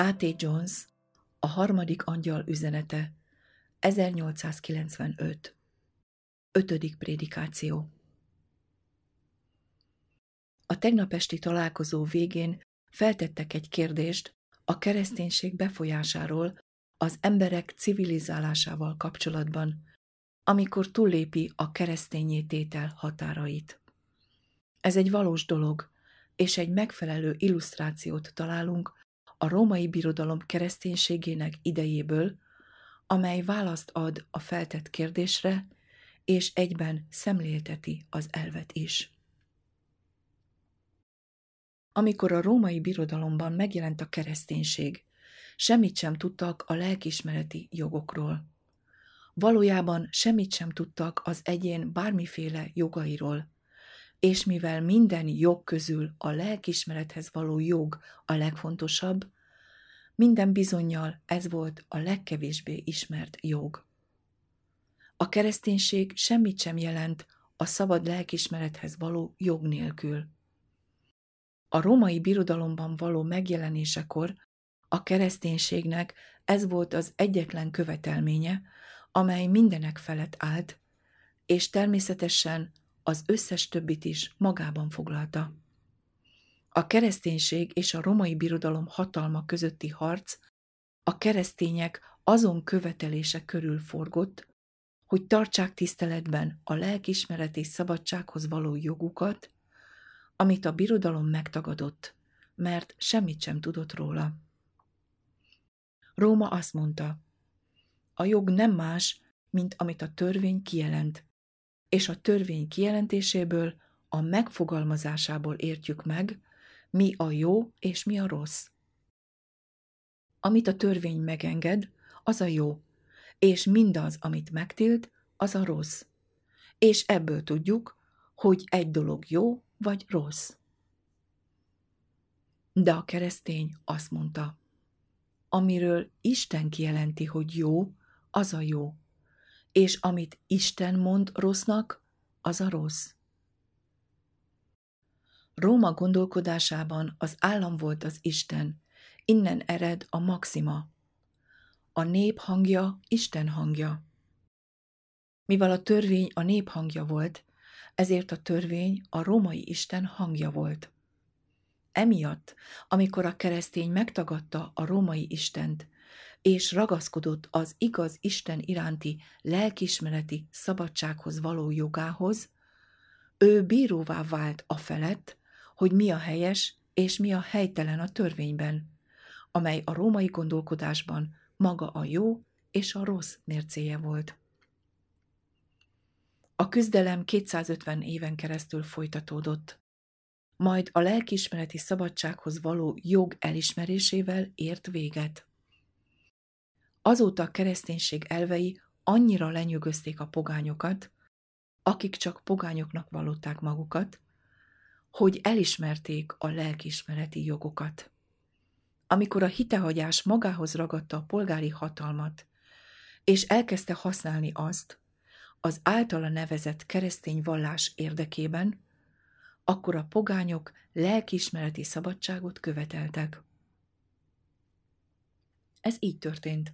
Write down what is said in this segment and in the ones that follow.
A.T. Jones, a harmadik angyal üzenete, 1895. Ötödik prédikáció. A tegnap esti találkozó végén feltettek egy kérdést a kereszténység befolyásáról az emberek civilizálásával kapcsolatban, amikor túllépi a keresztényé tétel határait. Ez egy valós dolog, és egy megfelelő illusztrációt találunk a római birodalom kereszténységének idejéből, amely választ ad a feltett kérdésre, és egyben szemlélteti az elvet is. Amikor a római birodalomban megjelent a kereszténység, semmit sem tudtak a lelkismereti jogokról. Valójában semmit sem tudtak az egyén bármiféle jogairól, és mivel minden jog közül a lelkismerethez való jog a legfontosabb, minden bizonyal ez volt a legkevésbé ismert jog. A kereszténység semmit sem jelent a szabad lelkismerethez való jog nélkül. A római birodalomban való megjelenésekor a kereszténységnek ez volt az egyetlen követelménye, amely mindenek felett állt, és természetesen az összes többit is magában foglalta. A kereszténység és a romai birodalom hatalma közötti harc a keresztények azon követelése körül forgott, hogy tartsák tiszteletben a lelkismereti szabadsághoz való jogukat, amit a birodalom megtagadott, mert semmit sem tudott róla. Róma azt mondta, a jog nem más, mint amit a törvény kijelent, és a törvény kijelentéséből, a megfogalmazásából értjük meg, mi a jó és mi a rossz. Amit a törvény megenged, az a jó, és mindaz, amit megtilt, az a rossz. És ebből tudjuk, hogy egy dolog jó vagy rossz. De a keresztény azt mondta, amiről Isten kijelenti, hogy jó, az a jó, és amit Isten mond rossznak, az a rossz. Róma gondolkodásában az állam volt az Isten, innen ered a maxima. A nép hangja Isten hangja. Mivel a törvény a nép hangja volt, ezért a törvény a római Isten hangja volt. Emiatt, amikor a keresztény megtagadta a római Istent, és ragaszkodott az igaz Isten iránti lelkismereti szabadsághoz való jogához, ő bíróvá vált a felett, hogy mi a helyes és mi a helytelen a törvényben, amely a római gondolkodásban maga a jó és a rossz mércéje volt. A küzdelem 250 éven keresztül folytatódott, majd a lelkismereti szabadsághoz való jog elismerésével ért véget. Azóta a kereszténység elvei annyira lenyűgözték a pogányokat, akik csak pogányoknak vallották magukat, hogy elismerték a lelkismereti jogokat. Amikor a hitehagyás magához ragadta a polgári hatalmat, és elkezdte használni azt az általa nevezett keresztény vallás érdekében, akkor a pogányok lelkismereti szabadságot követeltek. Ez így történt.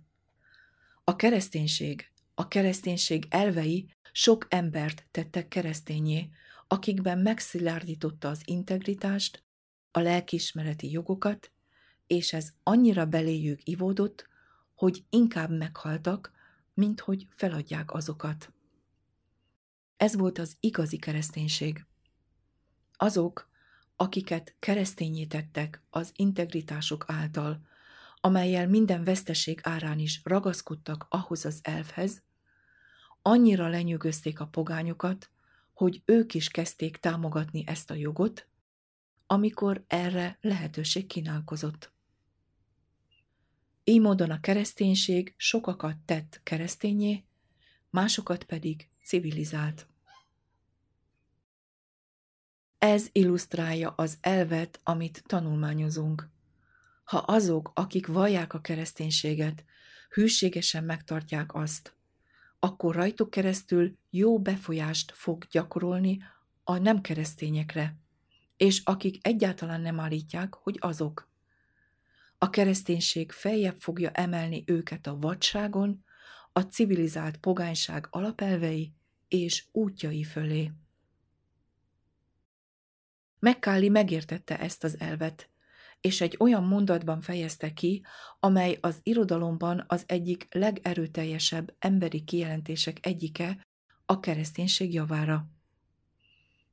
A kereszténység, a kereszténység elvei sok embert tettek keresztényé, akikben megszilárdította az integritást, a lelkismereti jogokat, és ez annyira beléjük ivódott, hogy inkább meghaltak, mint hogy feladják azokat. Ez volt az igazi kereszténység. Azok, akiket keresztényé tettek az integritások által, amelyel minden veszteség árán is ragaszkodtak ahhoz az elfhez, annyira lenyűgözték a pogányokat, hogy ők is kezdték támogatni ezt a jogot, amikor erre lehetőség kínálkozott. Így módon a kereszténység sokakat tett keresztényé, másokat pedig civilizált. Ez illusztrálja az elvet, amit tanulmányozunk. Ha azok, akik vallják a kereszténységet, hűségesen megtartják azt, akkor rajtuk keresztül jó befolyást fog gyakorolni a nem keresztényekre, és akik egyáltalán nem állítják, hogy azok. A kereszténység feljebb fogja emelni őket a vadságon, a civilizált pogányság alapelvei és útjai fölé. Mekkáli megértette ezt az elvet, és egy olyan mondatban fejezte ki, amely az irodalomban az egyik legerőteljesebb emberi kijelentések egyike a kereszténység javára.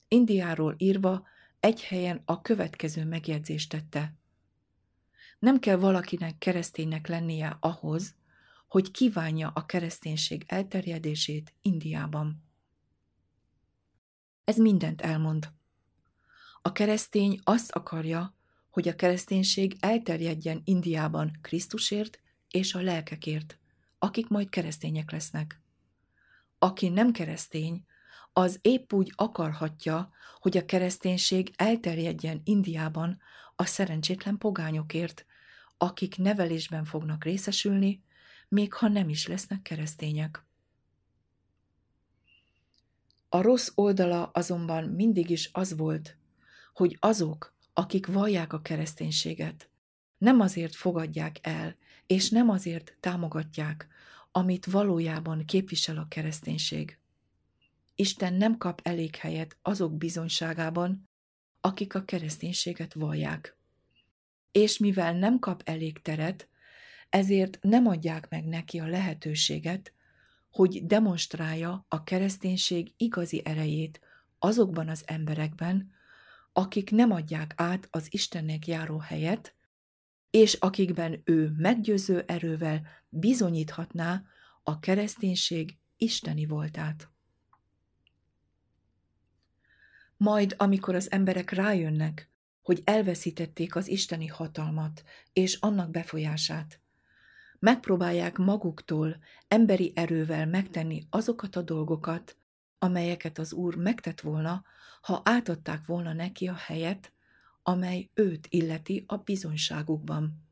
Indiáról írva egy helyen a következő megjegyzést tette. Nem kell valakinek kereszténynek lennie ahhoz, hogy kívánja a kereszténység elterjedését Indiában. Ez mindent elmond. A keresztény azt akarja, hogy a kereszténység elterjedjen Indiában Krisztusért és a lelkekért, akik majd keresztények lesznek. Aki nem keresztény, az épp úgy akarhatja, hogy a kereszténység elterjedjen Indiában a szerencsétlen pogányokért, akik nevelésben fognak részesülni, még ha nem is lesznek keresztények. A rossz oldala azonban mindig is az volt, hogy azok, akik vallják a kereszténységet, nem azért fogadják el, és nem azért támogatják, amit valójában képvisel a kereszténység. Isten nem kap elég helyet azok bizonyságában, akik a kereszténységet vallják. És mivel nem kap elég teret, ezért nem adják meg neki a lehetőséget, hogy demonstrálja a kereszténység igazi erejét azokban az emberekben, akik nem adják át az Istennek járó helyet, és akikben ő meggyőző erővel bizonyíthatná a kereszténység isteni voltát. Majd, amikor az emberek rájönnek, hogy elveszítették az isteni hatalmat és annak befolyását, megpróbálják maguktól emberi erővel megtenni azokat a dolgokat, amelyeket az Úr megtett volna, ha átadták volna neki a helyet, amely őt illeti a bizonyságukban.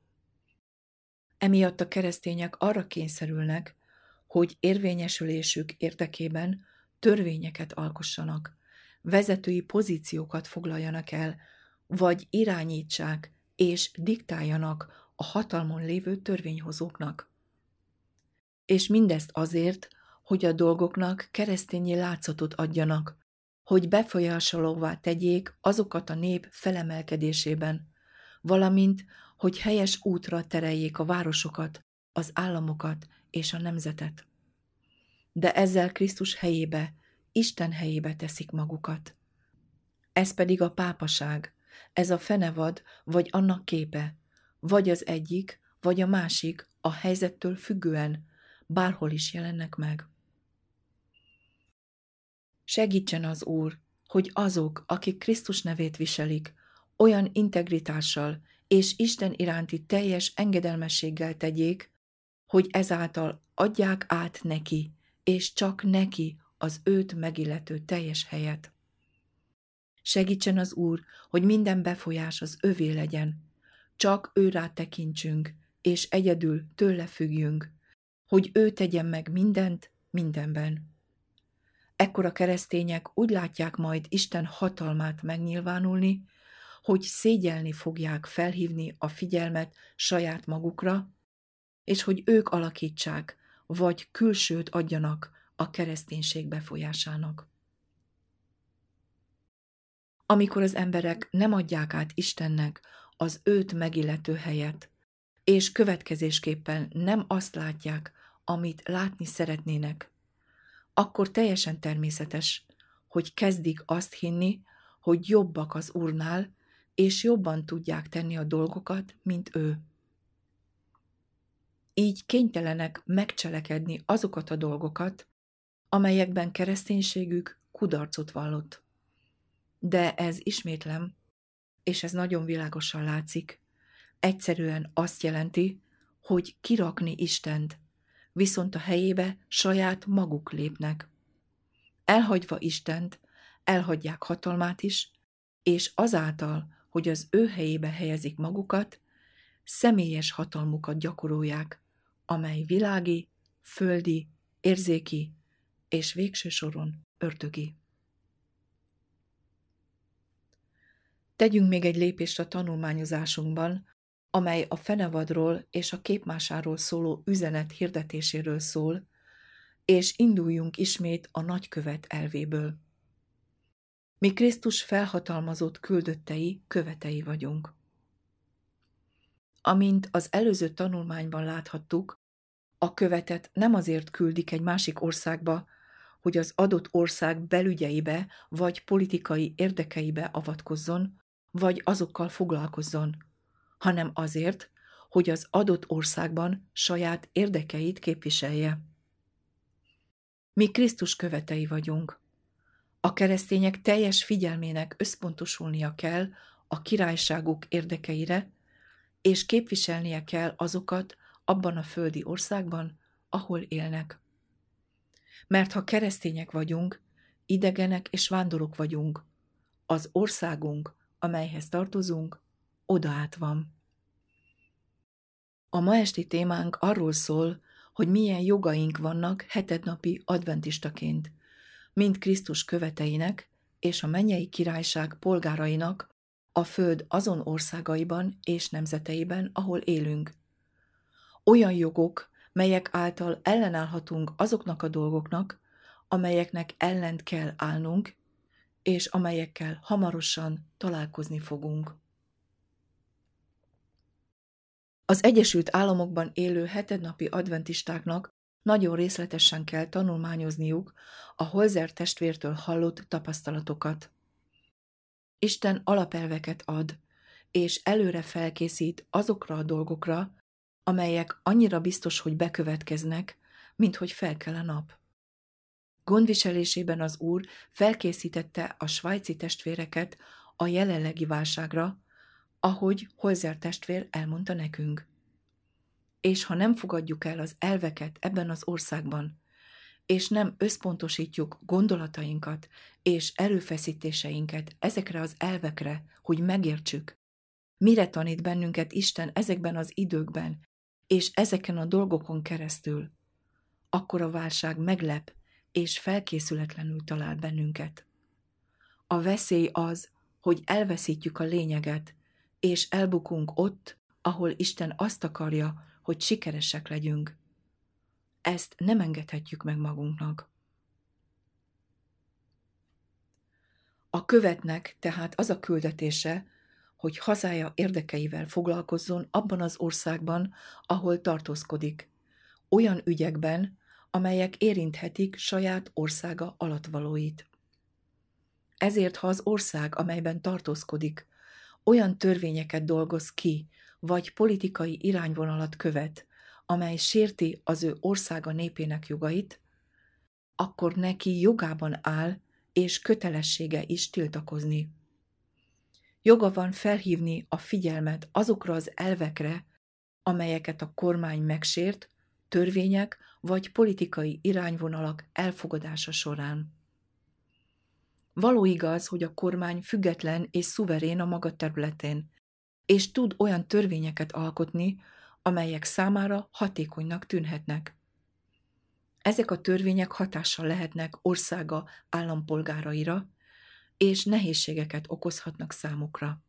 Emiatt a keresztények arra kényszerülnek, hogy érvényesülésük érdekében törvényeket alkossanak, vezetői pozíciókat foglaljanak el, vagy irányítsák és diktáljanak a hatalmon lévő törvényhozóknak. És mindezt azért, hogy a dolgoknak keresztényi látszatot adjanak, hogy befolyásolóvá tegyék azokat a nép felemelkedésében, valamint, hogy helyes útra tereljék a városokat, az államokat és a nemzetet. De ezzel Krisztus helyébe, Isten helyébe teszik magukat. Ez pedig a pápaság, ez a fenevad vagy annak képe, vagy az egyik, vagy a másik a helyzettől függően, bárhol is jelennek meg. Segítsen az Úr, hogy azok, akik Krisztus nevét viselik, olyan integritással és Isten iránti teljes engedelmességgel tegyék, hogy ezáltal adják át neki, és csak neki az őt megillető teljes helyet. Segítsen az Úr, hogy minden befolyás az övé legyen, csak ő rá tekintsünk, és egyedül tőle függjünk, hogy ő tegyen meg mindent mindenben. Ekkor a keresztények úgy látják majd Isten hatalmát megnyilvánulni, hogy szégyelni fogják felhívni a figyelmet saját magukra, és hogy ők alakítsák, vagy külsőt adjanak a kereszténység befolyásának. Amikor az emberek nem adják át Istennek az őt megillető helyet, és következésképpen nem azt látják, amit látni szeretnének, akkor teljesen természetes, hogy kezdik azt hinni, hogy jobbak az Úrnál, és jobban tudják tenni a dolgokat, mint ő. Így kénytelenek megcselekedni azokat a dolgokat, amelyekben kereszténységük kudarcot vallott. De ez ismétlem, és ez nagyon világosan látszik, egyszerűen azt jelenti, hogy kirakni Istent, viszont a helyébe saját maguk lépnek. Elhagyva Istent, elhagyják hatalmát is, és azáltal, hogy az ő helyébe helyezik magukat, személyes hatalmukat gyakorolják, amely világi, földi, érzéki és végső soron örtögi. Tegyünk még egy lépést a tanulmányozásunkban, amely a fenevadról és a képmásáról szóló üzenet hirdetéséről szól, és induljunk ismét a nagykövet elvéből. Mi Krisztus felhatalmazott küldöttei, követei vagyunk. Amint az előző tanulmányban láthattuk, a követet nem azért küldik egy másik országba, hogy az adott ország belügyeibe vagy politikai érdekeibe avatkozzon, vagy azokkal foglalkozzon, hanem azért, hogy az adott országban saját érdekeit képviselje. Mi Krisztus követei vagyunk. A keresztények teljes figyelmének összpontosulnia kell a királyságuk érdekeire, és képviselnie kell azokat abban a földi országban, ahol élnek. Mert ha keresztények vagyunk, idegenek és vándorok vagyunk, az országunk, amelyhez tartozunk, odaát van. A ma esti témánk arról szól, hogy milyen jogaink vannak hetednapi adventistaként, mind Krisztus követeinek és a mennyei királyság polgárainak a föld azon országaiban és nemzeteiben, ahol élünk. Olyan jogok, melyek által ellenállhatunk azoknak a dolgoknak, amelyeknek ellent kell állnunk, és amelyekkel hamarosan találkozni fogunk. Az Egyesült Államokban élő hetednapi adventistáknak nagyon részletesen kell tanulmányozniuk a Holzer testvértől hallott tapasztalatokat. Isten alapelveket ad, és előre felkészít azokra a dolgokra, amelyek annyira biztos, hogy bekövetkeznek, mint hogy fel kell a nap. Gondviselésében az úr felkészítette a svájci testvéreket a jelenlegi válságra, ahogy Holzer testvér elmondta nekünk. És ha nem fogadjuk el az elveket ebben az országban, és nem összpontosítjuk gondolatainkat és erőfeszítéseinket ezekre az elvekre, hogy megértsük, mire tanít bennünket Isten ezekben az időkben, és ezeken a dolgokon keresztül, akkor a válság meglep, és felkészületlenül talál bennünket. A veszély az, hogy elveszítjük a lényeget, és elbukunk ott, ahol Isten azt akarja, hogy sikeresek legyünk. Ezt nem engedhetjük meg magunknak. A követnek tehát az a küldetése, hogy hazája érdekeivel foglalkozzon abban az országban, ahol tartózkodik, olyan ügyekben, amelyek érinthetik saját országa alatvalóit. Ezért, ha az ország, amelyben tartózkodik, olyan törvényeket dolgoz ki, vagy politikai irányvonalat követ, amely sérti az ő országa népének jogait, akkor neki jogában áll és kötelessége is tiltakozni. Joga van felhívni a figyelmet azokra az elvekre, amelyeket a kormány megsért, törvények vagy politikai irányvonalak elfogadása során. Való igaz, hogy a kormány független és szuverén a maga területén, és tud olyan törvényeket alkotni, amelyek számára hatékonynak tűnhetnek. Ezek a törvények hatással lehetnek országa állampolgáraira, és nehézségeket okozhatnak számukra.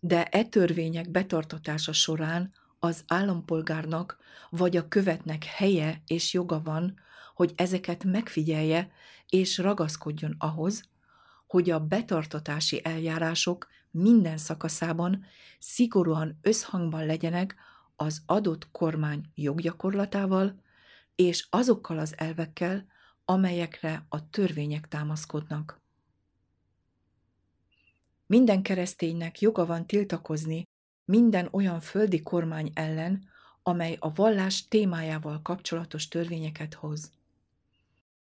De e törvények betartatása során az állampolgárnak vagy a követnek helye és joga van, hogy ezeket megfigyelje és ragaszkodjon ahhoz, hogy a betartatási eljárások minden szakaszában szigorúan összhangban legyenek az adott kormány joggyakorlatával és azokkal az elvekkel, amelyekre a törvények támaszkodnak. Minden kereszténynek joga van tiltakozni minden olyan földi kormány ellen, amely a vallás témájával kapcsolatos törvényeket hoz.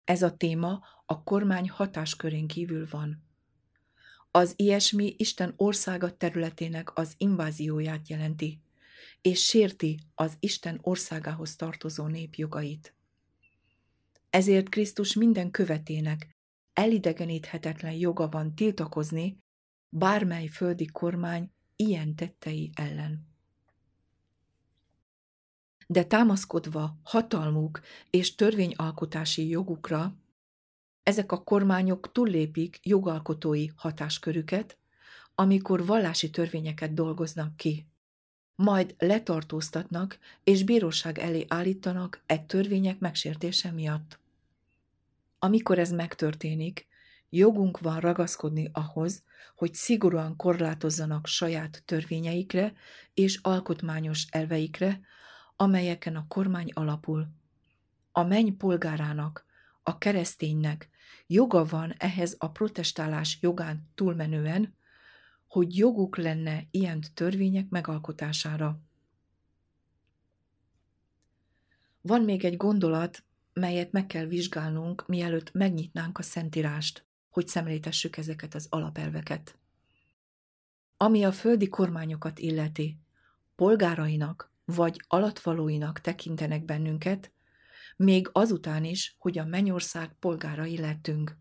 Ez a téma a kormány hatáskörén kívül van. Az ilyesmi Isten országa területének az invázióját jelenti, és sérti az Isten országához tartozó nép jogait. Ezért Krisztus minden követének elidegeníthetetlen joga van tiltakozni bármely földi kormány ilyen tettei ellen. De támaszkodva hatalmuk és törvényalkotási jogukra, ezek a kormányok túllépik jogalkotói hatáskörüket, amikor vallási törvényeket dolgoznak ki. majd letartóztatnak és bíróság elé állítanak egy törvények megsértése miatt. Amikor ez megtörténik, jogunk van ragaszkodni ahhoz, hogy szigorúan korlátozzanak saját törvényeikre és alkotmányos elveikre, amelyeken a kormány alapul. A menny polgárának, a kereszténynek joga van ehhez a protestálás jogán túlmenően, hogy joguk lenne ilyen törvények megalkotására. Van még egy gondolat, melyet meg kell vizsgálnunk, mielőtt megnyitnánk a Szentírást, hogy szemléltessük ezeket az alapelveket. Ami a földi kormányokat illeti, polgárainak vagy alatvalóinak tekintenek bennünket, még azután is, hogy a mennyország polgárai lettünk.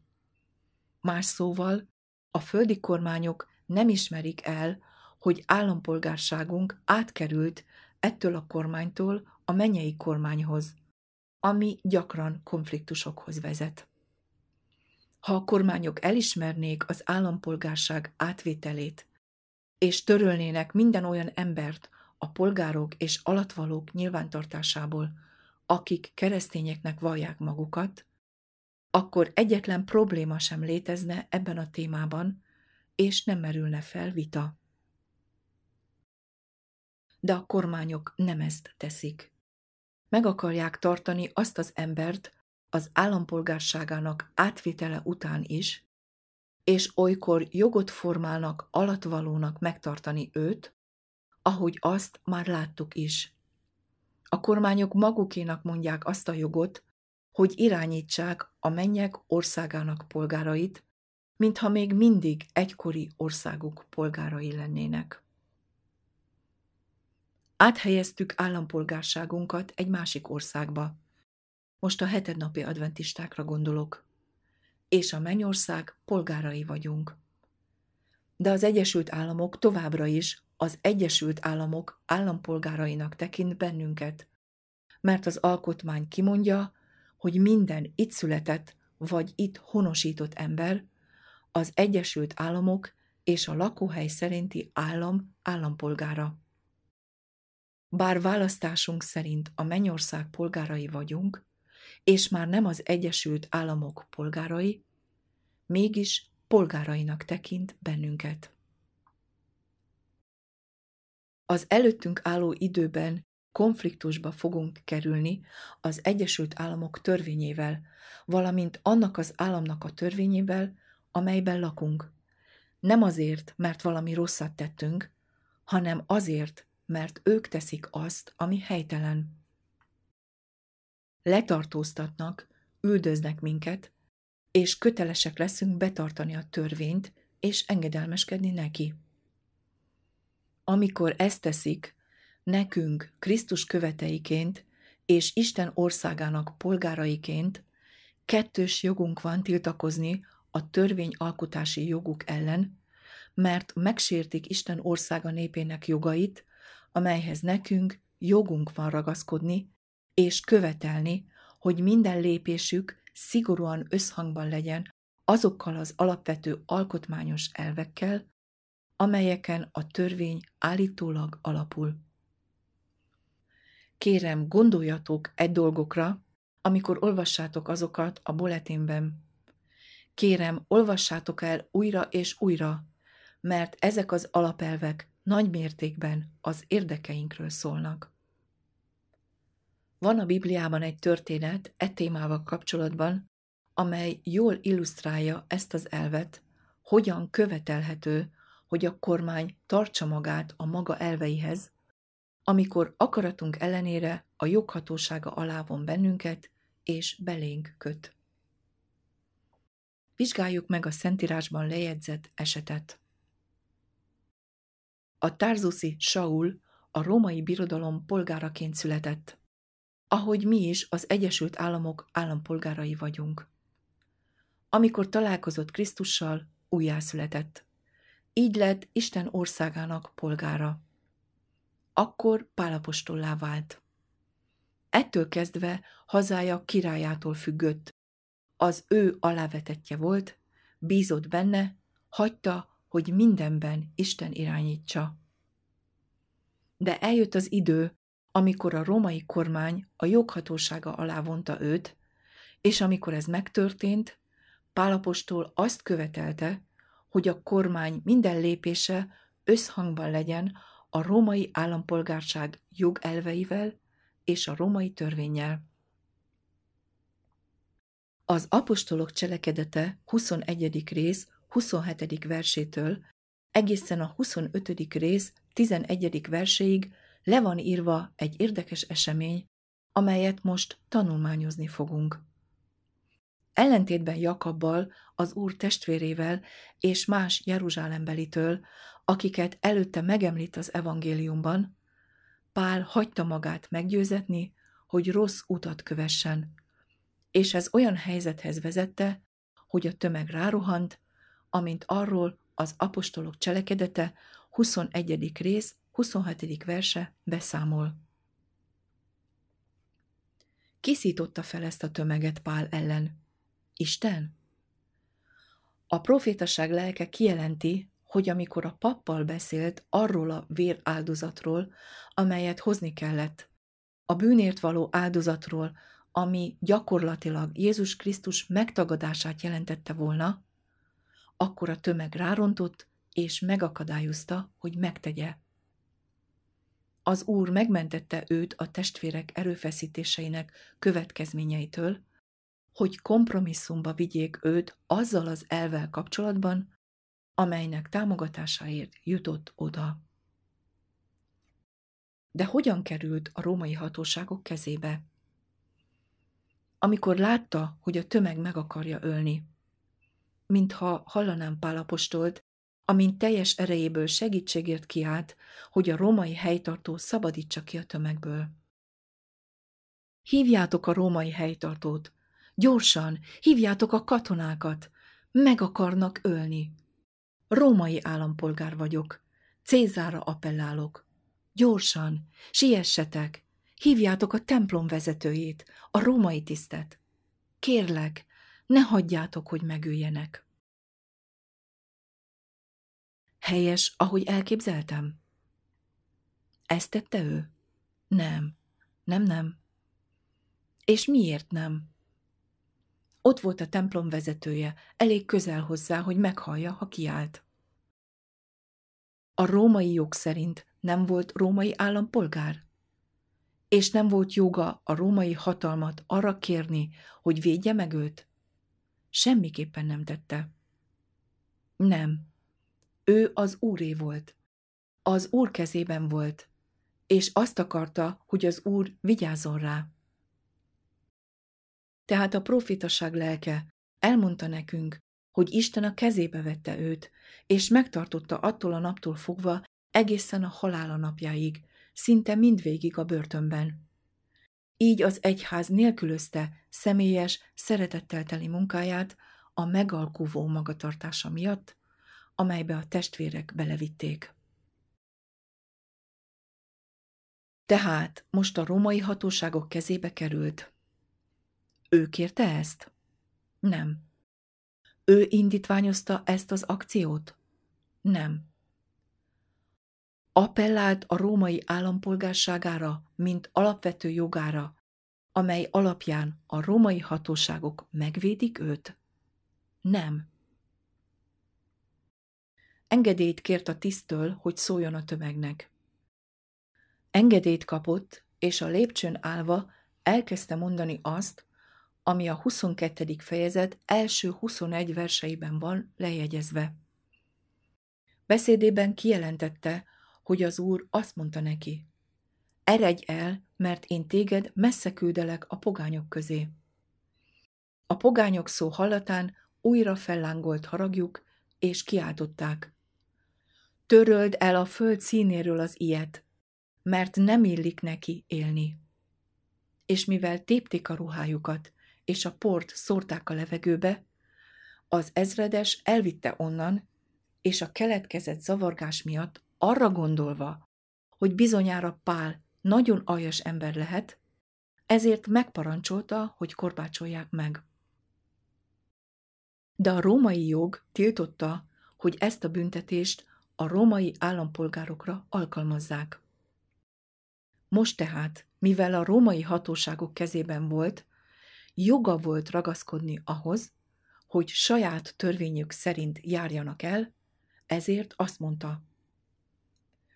Más szóval, a földi kormányok nem ismerik el, hogy állampolgárságunk átkerült ettől a kormánytól a mennyei kormányhoz, ami gyakran konfliktusokhoz vezet. Ha a kormányok elismernék az állampolgárság átvételét, és törölnének minden olyan embert a polgárok és alatvalók nyilvántartásából, akik keresztényeknek vallják magukat, akkor egyetlen probléma sem létezne ebben a témában, és nem merülne fel vita. De a kormányok nem ezt teszik. Meg akarják tartani azt az embert az állampolgárságának átvitele után is, és olykor jogot formálnak alatvalónak megtartani őt, ahogy azt már láttuk is. A kormányok magukénak mondják azt a jogot, hogy irányítsák a mennyek országának polgárait, mintha még mindig egykori országuk polgárai lennének. Áthelyeztük állampolgárságunkat egy másik országba. Most a hetednapi adventistákra gondolok. És a mennyország polgárai vagyunk. De az Egyesült Államok továbbra is az Egyesült Államok állampolgárainak tekint bennünket, mert az alkotmány kimondja, hogy minden itt született vagy itt honosított ember az Egyesült Államok és a lakóhely szerinti állam állampolgára. Bár választásunk szerint a mennyország polgárai vagyunk, és már nem az Egyesült Államok polgárai, mégis polgárainak tekint bennünket. Az előttünk álló időben konfliktusba fogunk kerülni az Egyesült Államok törvényével, valamint annak az államnak a törvényével, amelyben lakunk. Nem azért, mert valami rosszat tettünk, hanem azért, mert ők teszik azt, ami helytelen. Letartóztatnak, üldöznek minket, és kötelesek leszünk betartani a törvényt, és engedelmeskedni neki. Amikor ezt teszik, nekünk, Krisztus követeiként és Isten országának polgáraiként kettős jogunk van tiltakozni a törvényalkotási joguk ellen, mert megsértik Isten országa népének jogait, amelyhez nekünk jogunk van ragaszkodni, és követelni, hogy minden lépésük szigorúan összhangban legyen azokkal az alapvető alkotmányos elvekkel, amelyeken a törvény állítólag alapul. Kérem, gondoljatok egy dolgokra, amikor olvassátok azokat a bulletinben. Kérem, olvassátok el újra és újra, mert ezek az alapelvek nagy mértékben az érdekeinkről szólnak. Van a Bibliában egy történet e témával kapcsolatban, amely jól illusztrálja ezt az elvet, hogyan követelhető, hogy a kormány tartsa magát a maga elveihez, amikor akaratunk ellenére a joghatósága alá von bennünket, és belénk köt. Vizsgáljuk meg a Szentírásban lejegyzett esetet. A tárzuszi Saul a római birodalom polgáraként született, ahogy mi is az Egyesült Államok állampolgárai vagyunk. Amikor találkozott Krisztussal, újjászületett. Így lett Isten országának polgára. Akkor pálapostollá vált. Ettől kezdve hazája királyától függött. Az ő alávetetje volt, bízott benne, hagyta, hogy mindenben Isten irányítsa. De eljött az idő, amikor a római kormány a joghatósága alá vonta őt, és amikor ez megtörtént, Pálapostól azt követelte, hogy a kormány minden lépése összhangban legyen a római állampolgárság jogelveivel és a római törvényel. Az apostolok cselekedete 21. rész 27. versétől egészen a 25. rész 11. verséig le van írva egy érdekes esemény, amelyet most tanulmányozni fogunk. Ellentétben Jakabbal, az úr testvérével és más Jeruzsálembelitől, akiket előtte megemlít az evangéliumban, Pál hagyta magát meggyőzetni, hogy rossz utat kövessen. És ez olyan helyzethez vezette, hogy a tömeg rárohant, amint arról az apostolok cselekedete 21. rész 27. verse beszámol. Kiszította fel ezt a tömeget Pál ellen. Isten? A profétaság lelke kijelenti, hogy amikor a pappal beszélt arról a véráldozatról, amelyet hozni kellett, a bűnért való áldozatról, ami gyakorlatilag Jézus Krisztus megtagadását jelentette volna, akkor a tömeg rárontott és megakadályozta, hogy megtegye. Az Úr megmentette őt a testvérek erőfeszítéseinek következményeitől, hogy kompromisszumba vigyék őt azzal az elvel kapcsolatban, amelynek támogatásáért jutott oda. De hogyan került a római hatóságok kezébe? Amikor látta, hogy a tömeg meg akarja ölni, mintha hallanám Pálapostolt, amint teljes erejéből segítségért kiállt, hogy a római helytartó szabadítsa ki a tömegből. Hívjátok a római helytartót, Gyorsan, hívjátok a katonákat! Meg akarnak ölni! Római állampolgár vagyok. Cézára appellálok. Gyorsan, siessetek! Hívjátok a templom vezetőjét, a római tisztet. Kérlek, ne hagyjátok, hogy megöljenek. Helyes, ahogy elképzeltem? Ezt tette ő? Nem, nem, nem. És miért nem? Ott volt a templom vezetője, elég közel hozzá, hogy meghallja, ha kiállt. A római jog szerint nem volt római állampolgár? És nem volt joga a római hatalmat arra kérni, hogy védje meg őt? Semmiképpen nem tette. Nem. Ő az úré volt. Az úr kezében volt, és azt akarta, hogy az úr vigyázzon rá. Tehát a profitaság lelke elmondta nekünk, hogy Isten a kezébe vette őt, és megtartotta attól a naptól fogva egészen a halála napjáig, szinte mindvégig a börtönben. Így az egyház nélkülözte személyes, szeretettel teli munkáját a megalkuvó magatartása miatt, amelybe a testvérek belevitték. Tehát most a római hatóságok kezébe került, ő kérte ezt? Nem. Ő indítványozta ezt az akciót? Nem. Appellált a római állampolgárságára, mint alapvető jogára, amely alapján a római hatóságok megvédik őt? Nem. Engedélyt kért a tisztől, hogy szóljon a tömegnek. Engedélyt kapott, és a lépcsőn állva elkezdte mondani azt, ami a 22. fejezet első 21 verseiben van lejegyezve. Beszédében kijelentette, hogy az úr azt mondta neki, eredj el, mert én téged messze küldelek a pogányok közé. A pogányok szó hallatán újra fellángolt haragjuk, és kiáltották. Töröld el a föld színéről az ilyet, mert nem illik neki élni. És mivel tépték a ruhájukat, és a port szórták a levegőbe, az ezredes elvitte onnan, és a keletkezett zavargás miatt arra gondolva, hogy bizonyára Pál nagyon aljas ember lehet, ezért megparancsolta, hogy korbácsolják meg. De a római jog tiltotta, hogy ezt a büntetést a római állampolgárokra alkalmazzák. Most tehát, mivel a római hatóságok kezében volt, joga volt ragaszkodni ahhoz, hogy saját törvényük szerint járjanak el, ezért azt mondta,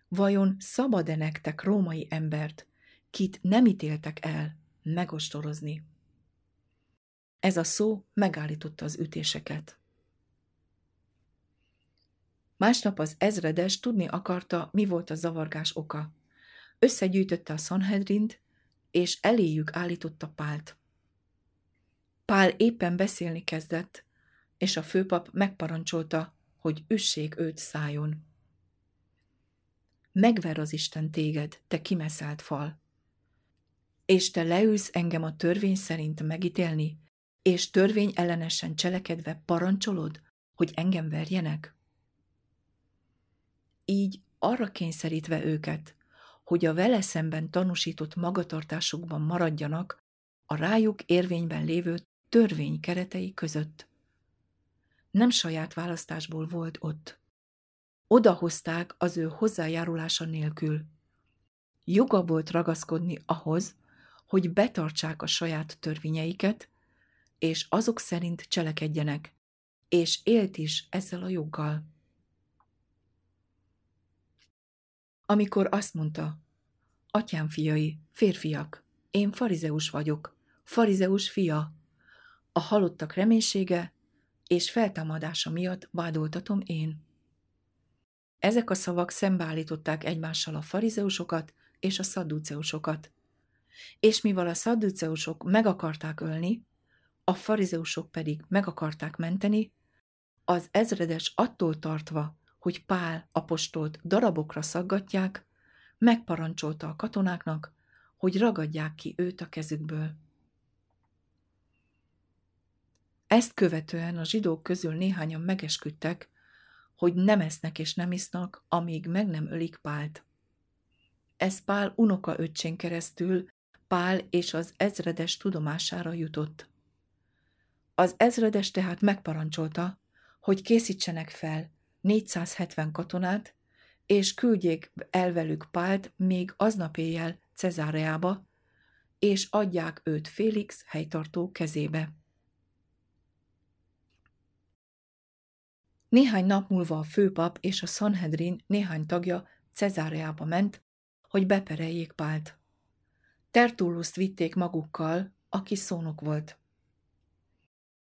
vajon szabad-e nektek római embert, kit nem ítéltek el, megostorozni? Ez a szó megállította az ütéseket. Másnap az ezredes tudni akarta, mi volt a zavargás oka. Összegyűjtötte a Sanhedrint, és eléjük állította Pált. Pál éppen beszélni kezdett, és a főpap megparancsolta, hogy üssék őt szájon. Megver az Isten téged, te kimeszelt fal. És te leülsz engem a törvény szerint megítélni, és törvény ellenesen cselekedve parancsolod, hogy engem verjenek? Így arra kényszerítve őket, hogy a vele szemben tanúsított magatartásukban maradjanak a rájuk érvényben lévő törvény keretei között. Nem saját választásból volt ott. Odahozták az ő hozzájárulása nélkül. Joga volt ragaszkodni ahhoz, hogy betartsák a saját törvényeiket, és azok szerint cselekedjenek, és élt is ezzel a joggal. Amikor azt mondta, atyám fiai, férfiak, én farizeus vagyok, farizeus fia, a halottak reménysége és feltámadása miatt vádoltatom én. Ezek a szavak szembeállították egymással a farizeusokat és a szadduceusokat. És mivel a szadduceusok meg akarták ölni, a farizeusok pedig meg akarták menteni, az ezredes attól tartva, hogy Pál apostolt darabokra szaggatják, megparancsolta a katonáknak, hogy ragadják ki őt a kezükből. Ezt követően a zsidók közül néhányan megesküdtek, hogy nem esznek és nem isznak, amíg meg nem ölik Pált. Ez Pál unoka öccsén keresztül Pál és az ezredes tudomására jutott. Az ezredes tehát megparancsolta, hogy készítsenek fel 470 katonát, és küldjék el velük Pált még aznap éjjel Cezáreába, és adják őt Félix helytartó kezébe. Néhány nap múlva a főpap és a Sanhedrin néhány tagja Cezáreába ment, hogy bepereljék Pált. Tertulluszt vitték magukkal, aki szónok volt.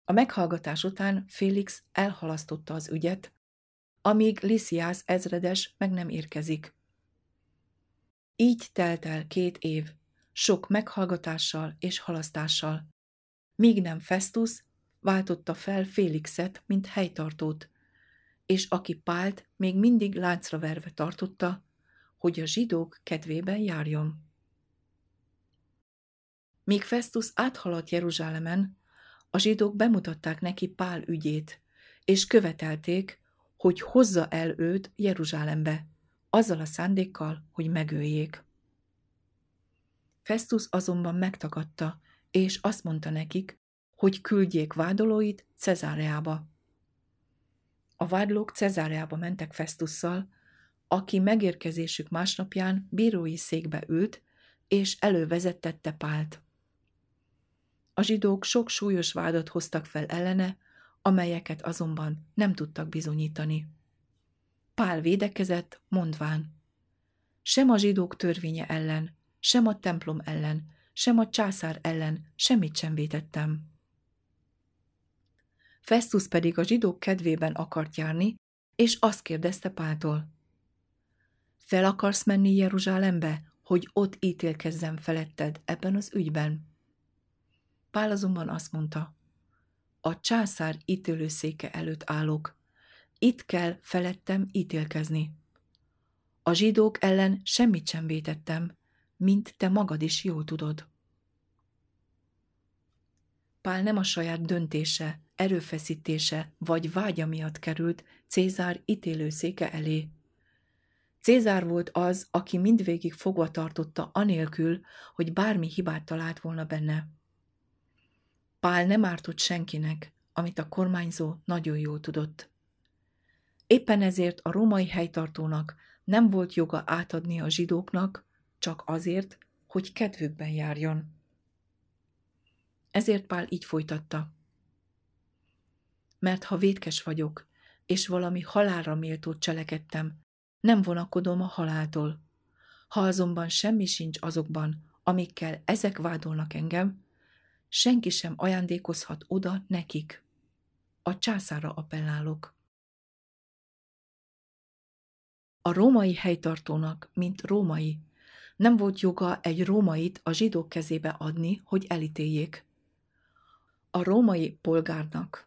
A meghallgatás után Félix elhalasztotta az ügyet, amíg Lysias ezredes meg nem érkezik. Így telt el két év, sok meghallgatással és halasztással, míg nem Festus váltotta fel Félixet, mint helytartót, és aki Pált még mindig láncra verve tartotta, hogy a zsidók kedvében járjon. Míg Festus áthaladt Jeruzsálemen, a zsidók bemutatták neki Pál ügyét, és követelték, hogy hozza el őt Jeruzsálembe, azzal a szándékkal, hogy megöljék. Festus azonban megtagadta, és azt mondta nekik, hogy küldjék vádolóit Cezáreába. A vádlók Cezáreába mentek Festusszal, aki megérkezésük másnapján bírói székbe ült, és elővezettette Pált. A zsidók sok súlyos vádat hoztak fel ellene, amelyeket azonban nem tudtak bizonyítani. Pál védekezett, mondván, sem a zsidók törvénye ellen, sem a templom ellen, sem a császár ellen semmit sem vétettem. Festus pedig a zsidók kedvében akart járni, és azt kérdezte Páltól. Fel akarsz menni Jeruzsálembe, hogy ott ítélkezzem feletted ebben az ügyben? Pál azonban azt mondta, a császár ítélőszéke előtt állok. Itt kell felettem ítélkezni. A zsidók ellen semmit sem vétettem, mint te magad is jól tudod. Pál nem a saját döntése, erőfeszítése vagy vágya miatt került Cézár ítélőszéke elé. Cézár volt az, aki mindvégig fogva tartotta anélkül, hogy bármi hibát talált volna benne. Pál nem ártott senkinek, amit a kormányzó nagyon jól tudott. Éppen ezért a római helytartónak nem volt joga átadni a zsidóknak, csak azért, hogy kedvükben járjon. Ezért Pál így folytatta. Mert ha vétkes vagyok, és valami halálra méltót cselekedtem, nem vonakodom a haláltól. Ha azonban semmi sincs azokban, amikkel ezek vádolnak engem, senki sem ajándékozhat oda nekik. A császára appellálok. A római helytartónak, mint római, nem volt joga egy rómait a zsidók kezébe adni, hogy elítéljék. A római polgárnak,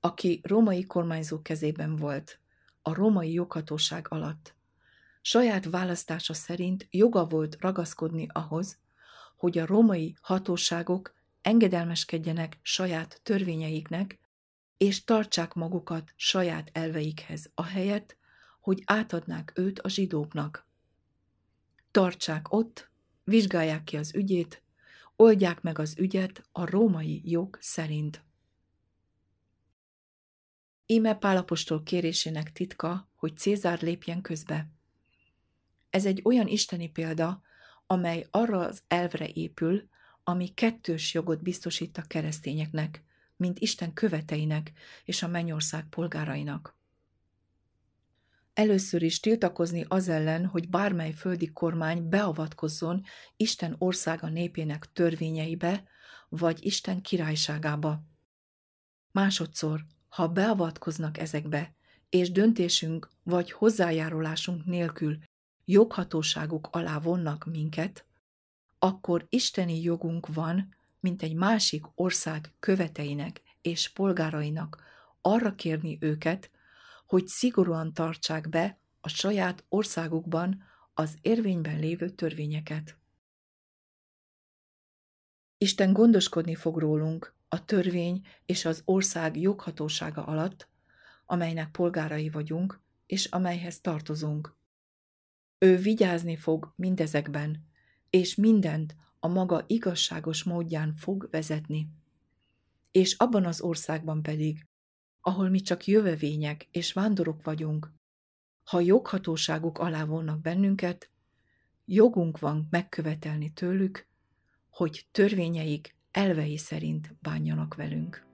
aki római kormányzó kezében volt, a római joghatóság alatt, saját választása szerint joga volt ragaszkodni ahhoz, hogy a római hatóságok engedelmeskedjenek saját törvényeiknek, és tartsák magukat saját elveikhez, ahelyett, hogy átadnák őt a zsidóknak. Tartsák ott, vizsgálják ki az ügyét, oldják meg az ügyet a római jog szerint. Íme Pálapostól kérésének titka, hogy Cézár lépjen közbe. Ez egy olyan isteni példa, amely arra az elvre épül, ami kettős jogot biztosít a keresztényeknek, mint Isten követeinek és a mennyország polgárainak. Először is tiltakozni az ellen, hogy bármely földi kormány beavatkozzon Isten országa népének törvényeibe, vagy Isten királyságába. Másodszor, ha beavatkoznak ezekbe, és döntésünk vagy hozzájárulásunk nélkül joghatóságuk alá vonnak minket, akkor isteni jogunk van, mint egy másik ország követeinek és polgárainak arra kérni őket, hogy szigorúan tartsák be a saját országukban az érvényben lévő törvényeket. Isten gondoskodni fog rólunk a törvény és az ország joghatósága alatt, amelynek polgárai vagyunk, és amelyhez tartozunk. Ő vigyázni fog mindezekben, és mindent a maga igazságos módján fog vezetni. És abban az országban pedig, ahol mi csak jövevények és vándorok vagyunk, ha joghatóságuk alá vonnak bennünket, jogunk van megkövetelni tőlük, hogy törvényeik elvei szerint bánjanak velünk.